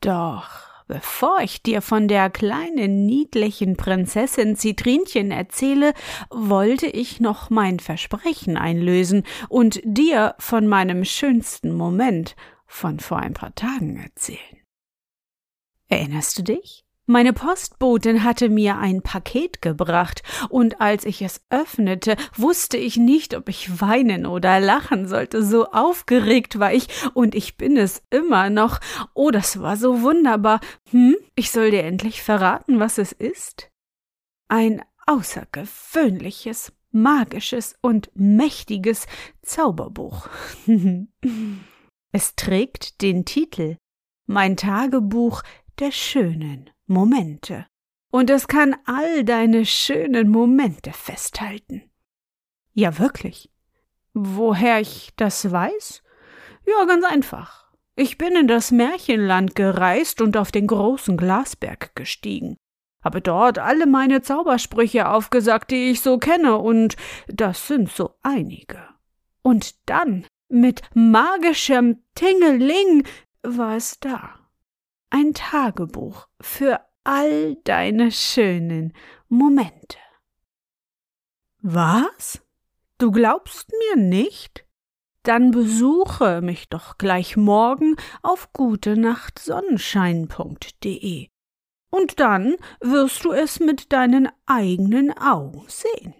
Doch bevor ich dir von der kleinen niedlichen Prinzessin Zitrinchen erzähle, wollte ich noch mein Versprechen einlösen und dir von meinem schönsten Moment von vor ein paar Tagen erzählen. Erinnerst du dich? Meine Postbotin hatte mir ein Paket gebracht, und als ich es öffnete, wusste ich nicht, ob ich weinen oder lachen sollte, so aufgeregt war ich, und ich bin es immer noch. Oh, das war so wunderbar. Hm, ich soll dir endlich verraten, was es ist? Ein außergewöhnliches, magisches und mächtiges Zauberbuch. es trägt den Titel Mein Tagebuch der schönen Momente. Und es kann all deine schönen Momente festhalten. Ja, wirklich. Woher ich das weiß? Ja, ganz einfach. Ich bin in das Märchenland gereist und auf den großen Glasberg gestiegen, habe dort alle meine Zaubersprüche aufgesagt, die ich so kenne, und das sind so einige. Und dann, mit magischem Tingeling, war es da ein Tagebuch für all deine schönen Momente. Was? Du glaubst mir nicht? Dann besuche mich doch gleich morgen auf gutenachtsonnenschein.de und dann wirst du es mit deinen eigenen Augen sehen.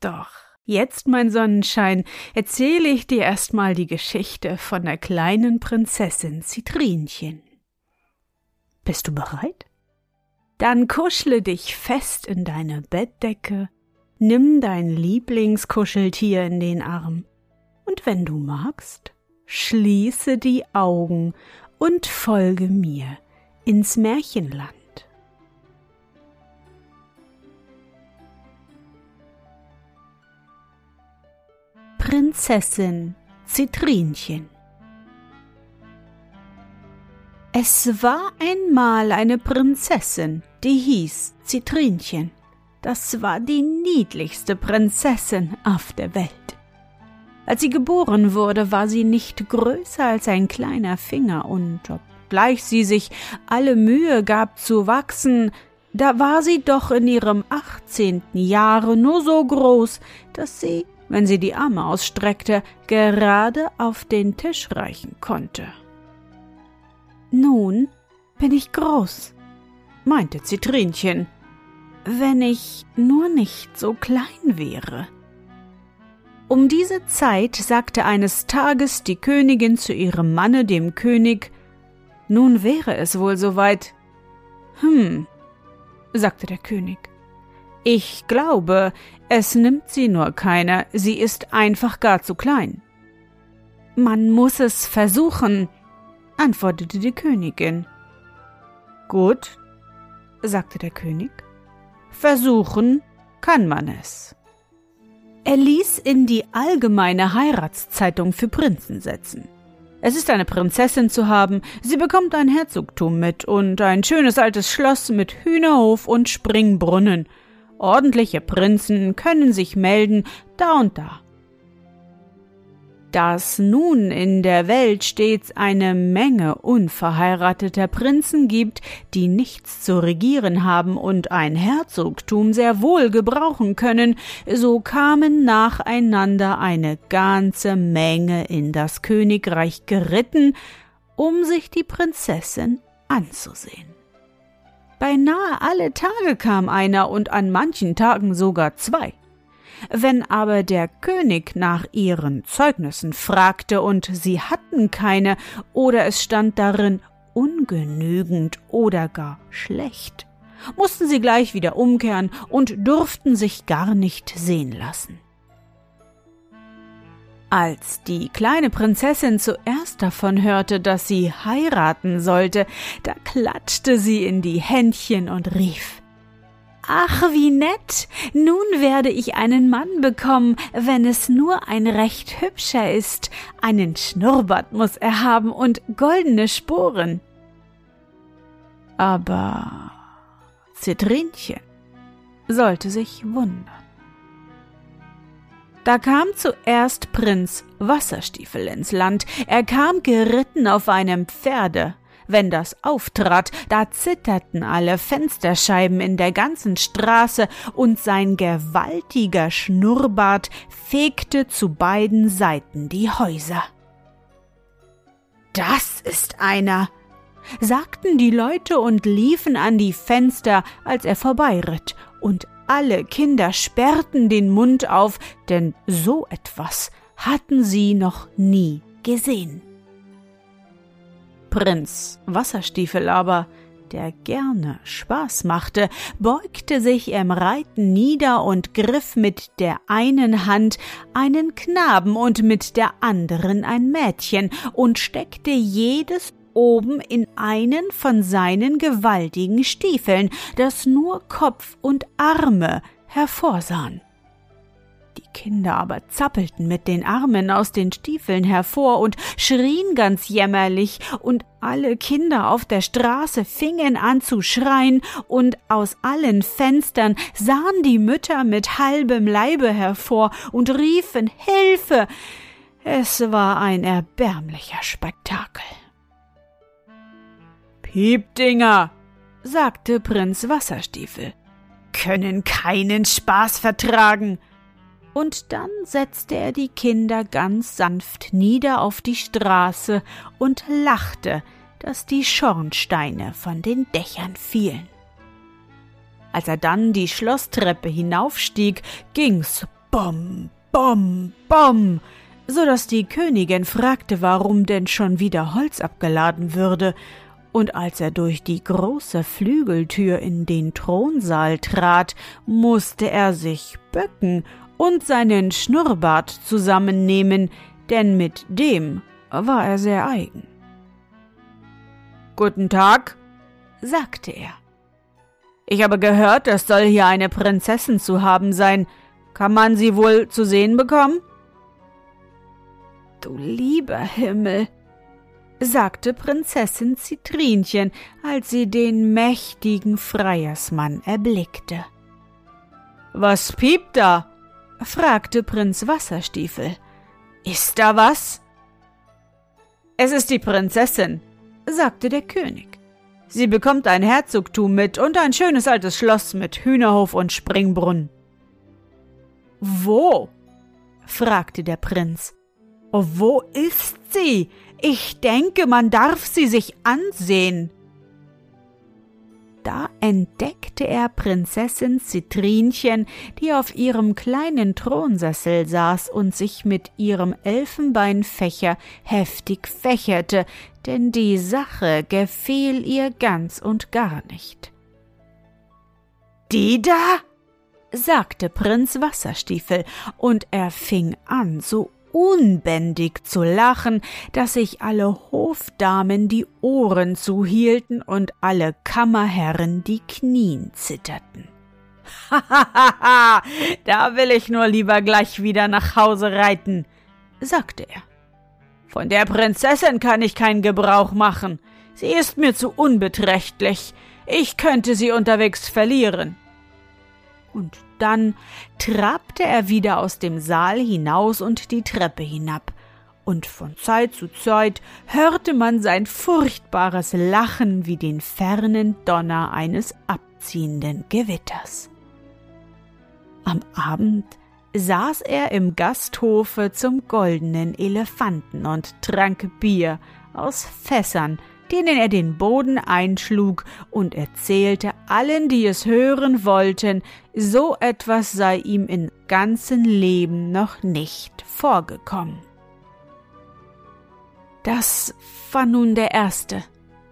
Doch jetzt, mein Sonnenschein, erzähle ich dir erstmal die Geschichte von der kleinen Prinzessin Zitrinchen. Bist du bereit? Dann kuschle dich fest in deine Bettdecke, nimm dein Lieblingskuscheltier in den Arm und wenn du magst, schließe die Augen und folge mir ins Märchenland. Prinzessin Zitrinchen Es war einmal eine Prinzessin, die hieß Zitrinchen. Das war die niedlichste Prinzessin auf der Welt. Als sie geboren wurde, war sie nicht größer als ein kleiner Finger, und obgleich sie sich alle Mühe gab zu wachsen, da war sie doch in ihrem achtzehnten Jahre nur so groß, dass sie, wenn sie die Arme ausstreckte, gerade auf den Tisch reichen konnte. Nun bin ich groß, meinte Zitrinchen, wenn ich nur nicht so klein wäre. Um diese Zeit sagte eines Tages die Königin zu ihrem Manne, dem König, nun wäre es wohl soweit. Hm, sagte der König. Ich glaube, es nimmt sie nur keiner, sie ist einfach gar zu klein. Man muss es versuchen, antwortete die Königin. Gut, sagte der König, versuchen kann man es. Er ließ in die allgemeine Heiratszeitung für Prinzen setzen. Es ist eine Prinzessin zu haben, sie bekommt ein Herzogtum mit und ein schönes altes Schloss mit Hühnerhof und Springbrunnen. Ordentliche Prinzen können sich melden, da und da dass nun in der Welt stets eine Menge unverheirateter Prinzen gibt, die nichts zu regieren haben und ein Herzogtum sehr wohl gebrauchen können, so kamen nacheinander eine ganze Menge in das Königreich geritten, um sich die Prinzessin anzusehen. Beinahe alle Tage kam einer und an manchen Tagen sogar zwei. Wenn aber der König nach ihren Zeugnissen fragte und sie hatten keine oder es stand darin ungenügend oder gar schlecht, mussten sie gleich wieder umkehren und durften sich gar nicht sehen lassen. Als die kleine Prinzessin zuerst davon hörte, dass sie heiraten sollte, da klatschte sie in die Händchen und rief Ach, wie nett. Nun werde ich einen Mann bekommen, wenn es nur ein recht hübscher ist. Einen Schnurrbart muss er haben und goldene Sporen. Aber Zitrinchen sollte sich wundern. Da kam zuerst Prinz Wasserstiefel ins Land. Er kam geritten auf einem Pferde. Wenn das auftrat, da zitterten alle Fensterscheiben in der ganzen Straße und sein gewaltiger Schnurrbart fegte zu beiden Seiten die Häuser. Das ist einer, sagten die Leute und liefen an die Fenster, als er vorbeiritt, und alle Kinder sperrten den Mund auf, denn so etwas hatten sie noch nie gesehen. Prinz Wasserstiefel aber, der gerne Spaß machte, beugte sich im Reiten nieder und griff mit der einen Hand einen Knaben und mit der anderen ein Mädchen und steckte jedes oben in einen von seinen gewaltigen Stiefeln, dass nur Kopf und Arme hervorsahen. Kinder aber zappelten mit den Armen aus den Stiefeln hervor und schrien ganz jämmerlich, und alle Kinder auf der Straße fingen an zu schreien, und aus allen Fenstern sahen die Mütter mit halbem Leibe hervor und riefen Hilfe. Es war ein erbärmlicher Spektakel. Piepdinger, sagte Prinz Wasserstiefel, können keinen Spaß vertragen. Und dann setzte er die Kinder ganz sanft nieder auf die Straße und lachte, dass die Schornsteine von den Dächern fielen. Als er dann die Schlosstreppe hinaufstieg, ging's bom, bom, bom, so dass die Königin fragte, warum denn schon wieder Holz abgeladen würde, und als er durch die große Flügeltür in den Thronsaal trat, musste er sich bücken und seinen Schnurrbart zusammennehmen, denn mit dem war er sehr eigen. Guten Tag, sagte er. Ich habe gehört, es soll hier eine Prinzessin zu haben sein. Kann man sie wohl zu sehen bekommen? Du lieber Himmel, sagte Prinzessin Zitrinchen, als sie den mächtigen Freiersmann erblickte. Was piept da? Fragte Prinz Wasserstiefel. Ist da was? Es ist die Prinzessin, sagte der König. Sie bekommt ein Herzogtum mit und ein schönes altes Schloss mit Hühnerhof und Springbrunnen. Wo? fragte der Prinz. Wo ist sie? Ich denke, man darf sie sich ansehen. Da entdeckte er Prinzessin Zitrinchen, die auf ihrem kleinen Thronsessel saß und sich mit ihrem Elfenbeinfächer heftig fächerte, denn die Sache gefiel ihr ganz und gar nicht. Die da? sagte Prinz Wasserstiefel, und er fing an, so unbändig zu lachen, dass sich alle Hofdamen die Ohren zuhielten und alle Kammerherren die Knien zitterten. Hahaha, da will ich nur lieber gleich wieder nach Hause reiten, sagte er. Von der Prinzessin kann ich keinen Gebrauch machen. Sie ist mir zu unbeträchtlich. Ich könnte sie unterwegs verlieren. Und dann trabte er wieder aus dem Saal hinaus und die Treppe hinab, und von Zeit zu Zeit hörte man sein furchtbares Lachen wie den fernen Donner eines abziehenden Gewitters. Am Abend saß er im Gasthofe zum goldenen Elefanten und trank Bier aus Fässern, denen er den Boden einschlug, und erzählte allen, die es hören wollten, so etwas sei ihm im ganzen Leben noch nicht vorgekommen. Das war nun der erste,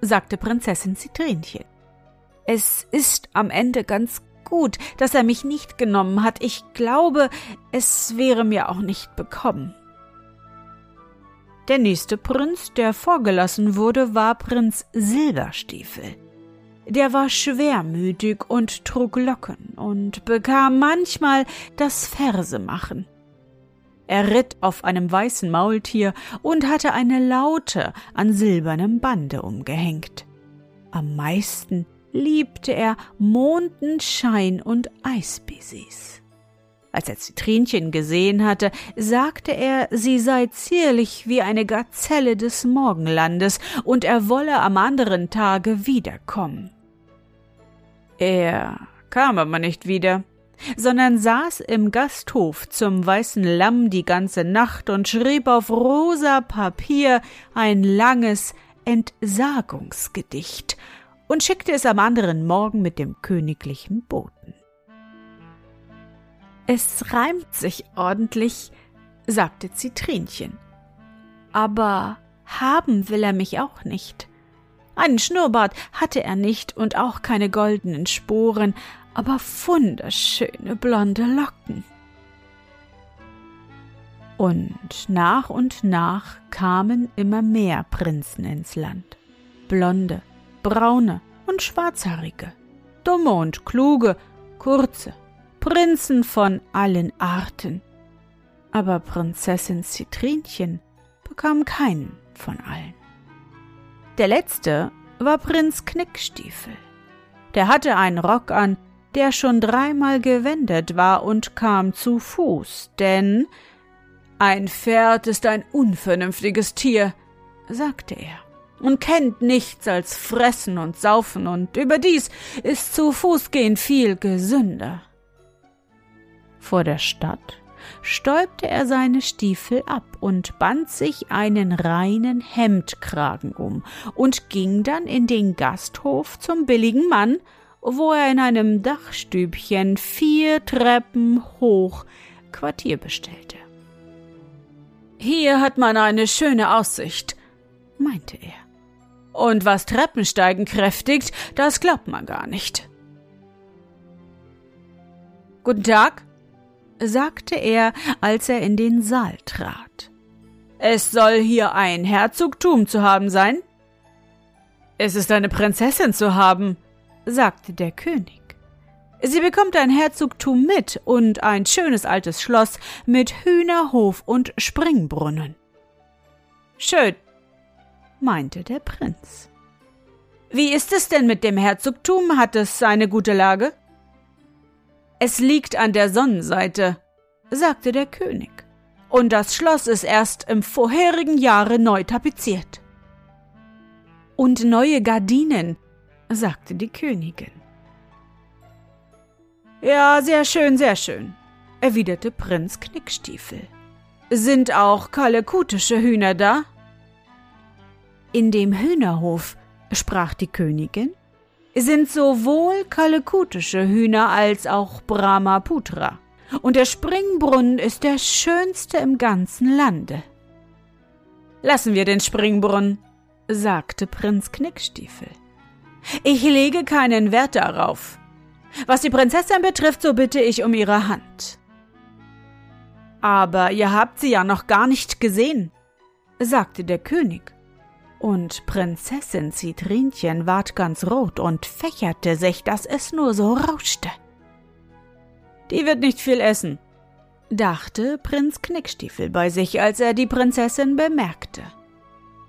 sagte Prinzessin Zitrinchen. Es ist am Ende ganz gut, dass er mich nicht genommen hat. Ich glaube, es wäre mir auch nicht bekommen. Der nächste Prinz, der vorgelassen wurde, war Prinz Silberstiefel. Der war schwermütig und trug Locken und bekam manchmal das Versemachen. Er ritt auf einem weißen Maultier und hatte eine Laute an silbernem Bande umgehängt. Am meisten liebte er Mondenschein und Eisbissis. Als er Zitrinchen gesehen hatte, sagte er, sie sei zierlich wie eine Gazelle des Morgenlandes und er wolle am anderen Tage wiederkommen. Er kam aber nicht wieder, sondern saß im Gasthof zum weißen Lamm die ganze Nacht und schrieb auf rosa Papier ein langes Entsagungsgedicht und schickte es am anderen Morgen mit dem königlichen Boten. Es reimt sich ordentlich, sagte Zitrinchen. Aber haben will er mich auch nicht. Einen Schnurrbart hatte er nicht und auch keine goldenen Sporen, aber wunderschöne blonde Locken. Und nach und nach kamen immer mehr Prinzen ins Land. Blonde, braune und schwarzhaarige, dumme und kluge, kurze, Prinzen von allen Arten. Aber Prinzessin Zitrinchen bekam keinen von allen. Der letzte war Prinz Knickstiefel. Der hatte einen Rock an, der schon dreimal gewendet war und kam zu Fuß, denn ein Pferd ist ein unvernünftiges Tier, sagte er, und kennt nichts als Fressen und Saufen, und überdies ist zu Fuß gehen viel gesünder. Vor der Stadt stäubte er seine Stiefel ab und band sich einen reinen Hemdkragen um und ging dann in den Gasthof zum billigen Mann, wo er in einem Dachstübchen vier Treppen hoch Quartier bestellte. Hier hat man eine schöne Aussicht, meinte er. Und was Treppensteigen kräftigt, das glaubt man gar nicht. Guten Tag, sagte er, als er in den Saal trat. Es soll hier ein Herzogtum zu haben sein? Es ist eine Prinzessin zu haben, sagte der König. Sie bekommt ein Herzogtum mit und ein schönes altes Schloss mit Hühnerhof und Springbrunnen. Schön, meinte der Prinz. Wie ist es denn mit dem Herzogtum? Hat es eine gute Lage? Es liegt an der Sonnenseite, sagte der König, und das Schloss ist erst im vorherigen Jahre neu tapeziert. Und neue Gardinen, sagte die Königin. Ja, sehr schön, sehr schön, erwiderte Prinz Knickstiefel. Sind auch kalekutische Hühner da? In dem Hühnerhof, sprach die Königin, sind sowohl kalekutische Hühner als auch Brahmaputra. Und der Springbrunnen ist der schönste im ganzen Lande. Lassen wir den Springbrunnen, sagte Prinz Knickstiefel. Ich lege keinen Wert darauf. Was die Prinzessin betrifft, so bitte ich um ihre Hand. Aber ihr habt sie ja noch gar nicht gesehen, sagte der König und Prinzessin Zitrinchen ward ganz rot und fächerte sich, dass es nur so rauschte. Die wird nicht viel essen, dachte Prinz Knickstiefel bei sich, als er die Prinzessin bemerkte.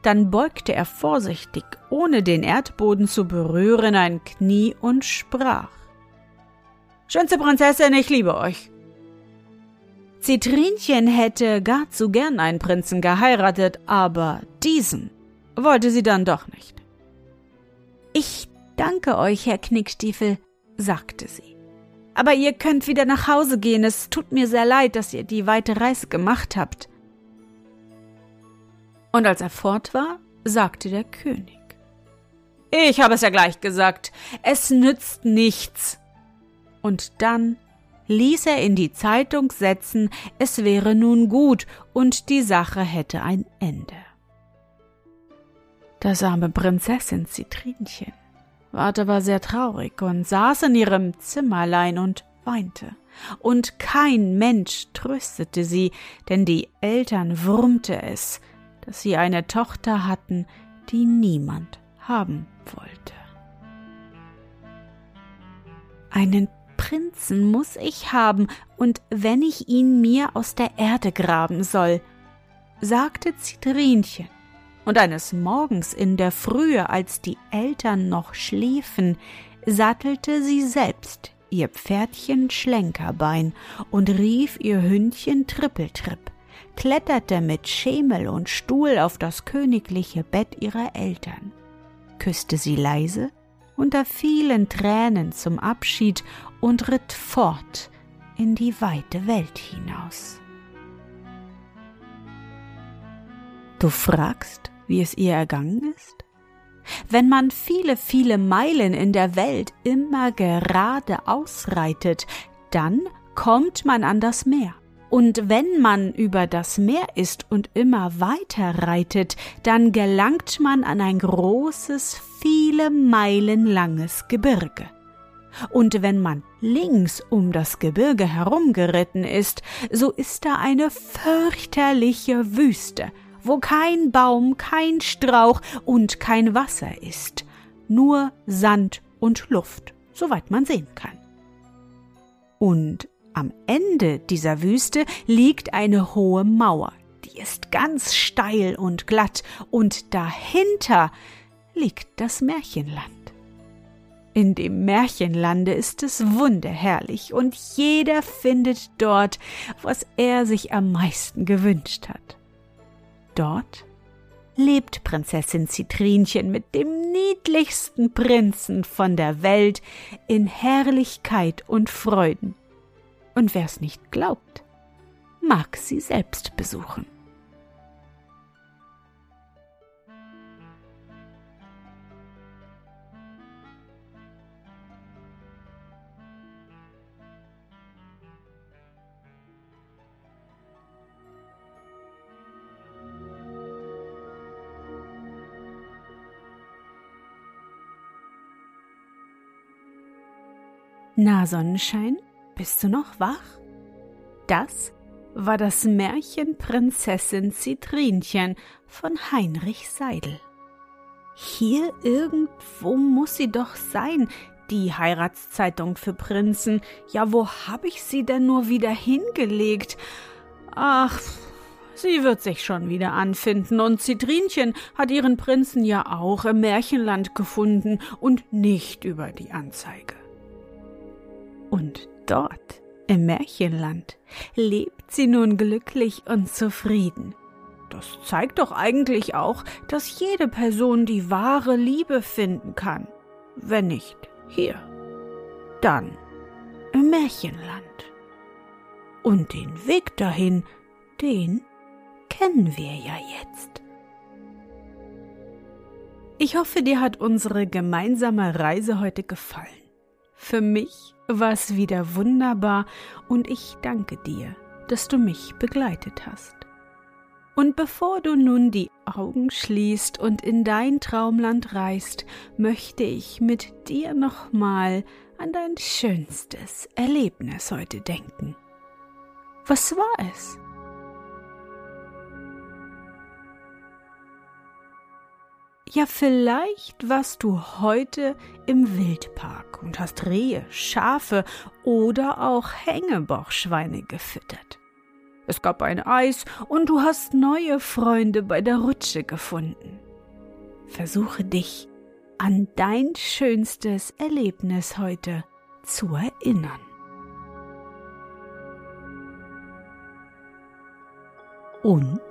Dann beugte er vorsichtig, ohne den Erdboden zu berühren, ein Knie und sprach. Schönste Prinzessin, ich liebe euch. Zitrinchen hätte gar zu gern einen Prinzen geheiratet, aber diesen wollte sie dann doch nicht. Ich danke euch, Herr Knickstiefel, sagte sie. Aber ihr könnt wieder nach Hause gehen. Es tut mir sehr leid, dass ihr die weite Reise gemacht habt. Und als er fort war, sagte der König. Ich habe es ja gleich gesagt. Es nützt nichts. Und dann ließ er in die Zeitung setzen, es wäre nun gut und die Sache hätte ein Ende. Das arme Prinzessin Zitrinchen ward aber sehr traurig und saß in ihrem Zimmerlein und weinte. Und kein Mensch tröstete sie, denn die Eltern wurmte es, dass sie eine Tochter hatten, die niemand haben wollte. Einen Prinzen muss ich haben, und wenn ich ihn mir aus der Erde graben soll, sagte Zitrinchen, und eines Morgens in der Frühe, als die Eltern noch schliefen, sattelte sie selbst ihr Pferdchen Schlenkerbein und rief ihr Hündchen Trippeltripp, kletterte mit Schemel und Stuhl auf das königliche Bett ihrer Eltern, küsste sie leise unter vielen Tränen zum Abschied und ritt fort in die weite Welt hinaus. Du fragst, wie es ihr ergangen ist? Wenn man viele, viele Meilen in der Welt immer gerade ausreitet, dann kommt man an das Meer. Und wenn man über das Meer ist und immer weiter reitet, dann gelangt man an ein großes, viele Meilen langes Gebirge. Und wenn man links um das Gebirge herumgeritten ist, so ist da eine fürchterliche Wüste, wo kein Baum, kein Strauch und kein Wasser ist, nur Sand und Luft, soweit man sehen kann. Und am Ende dieser Wüste liegt eine hohe Mauer, die ist ganz steil und glatt, und dahinter liegt das Märchenland. In dem Märchenlande ist es wunderherrlich und jeder findet dort, was er sich am meisten gewünscht hat. Dort lebt Prinzessin Zitrinchen mit dem niedlichsten Prinzen von der Welt in Herrlichkeit und Freuden. Und wer's nicht glaubt, mag sie selbst besuchen. Na, Sonnenschein, bist du noch wach? Das war das Märchen Prinzessin Zitrinchen von Heinrich Seidel. Hier irgendwo muss sie doch sein, die Heiratszeitung für Prinzen. Ja, wo hab ich sie denn nur wieder hingelegt? Ach, sie wird sich schon wieder anfinden, und Zitrinchen hat ihren Prinzen ja auch im Märchenland gefunden und nicht über die Anzeige. Und dort, im Märchenland, lebt sie nun glücklich und zufrieden. Das zeigt doch eigentlich auch, dass jede Person die wahre Liebe finden kann. Wenn nicht hier, dann im Märchenland. Und den Weg dahin, den kennen wir ja jetzt. Ich hoffe, dir hat unsere gemeinsame Reise heute gefallen. Für mich war es wieder wunderbar und ich danke dir, dass du mich begleitet hast. Und bevor du nun die Augen schließt und in dein Traumland reist, möchte ich mit dir nochmal an dein schönstes Erlebnis heute denken. Was war es? Ja, vielleicht warst du heute im Wildpark und hast Rehe, Schafe oder auch Hängebauchschweine gefüttert. Es gab ein Eis und du hast neue Freunde bei der Rutsche gefunden. Versuche dich an dein schönstes Erlebnis heute zu erinnern. Und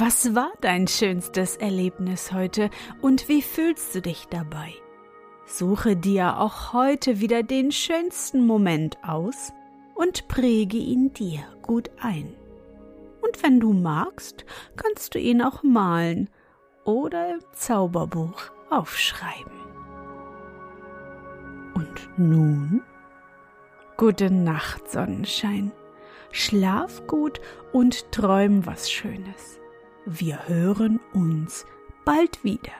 was war dein schönstes Erlebnis heute und wie fühlst du dich dabei? Suche dir auch heute wieder den schönsten Moment aus und präge ihn dir gut ein. Und wenn du magst, kannst du ihn auch malen oder im Zauberbuch aufschreiben. Und nun? Gute Nacht, Sonnenschein. Schlaf gut und träum was Schönes. Wir hören uns bald wieder.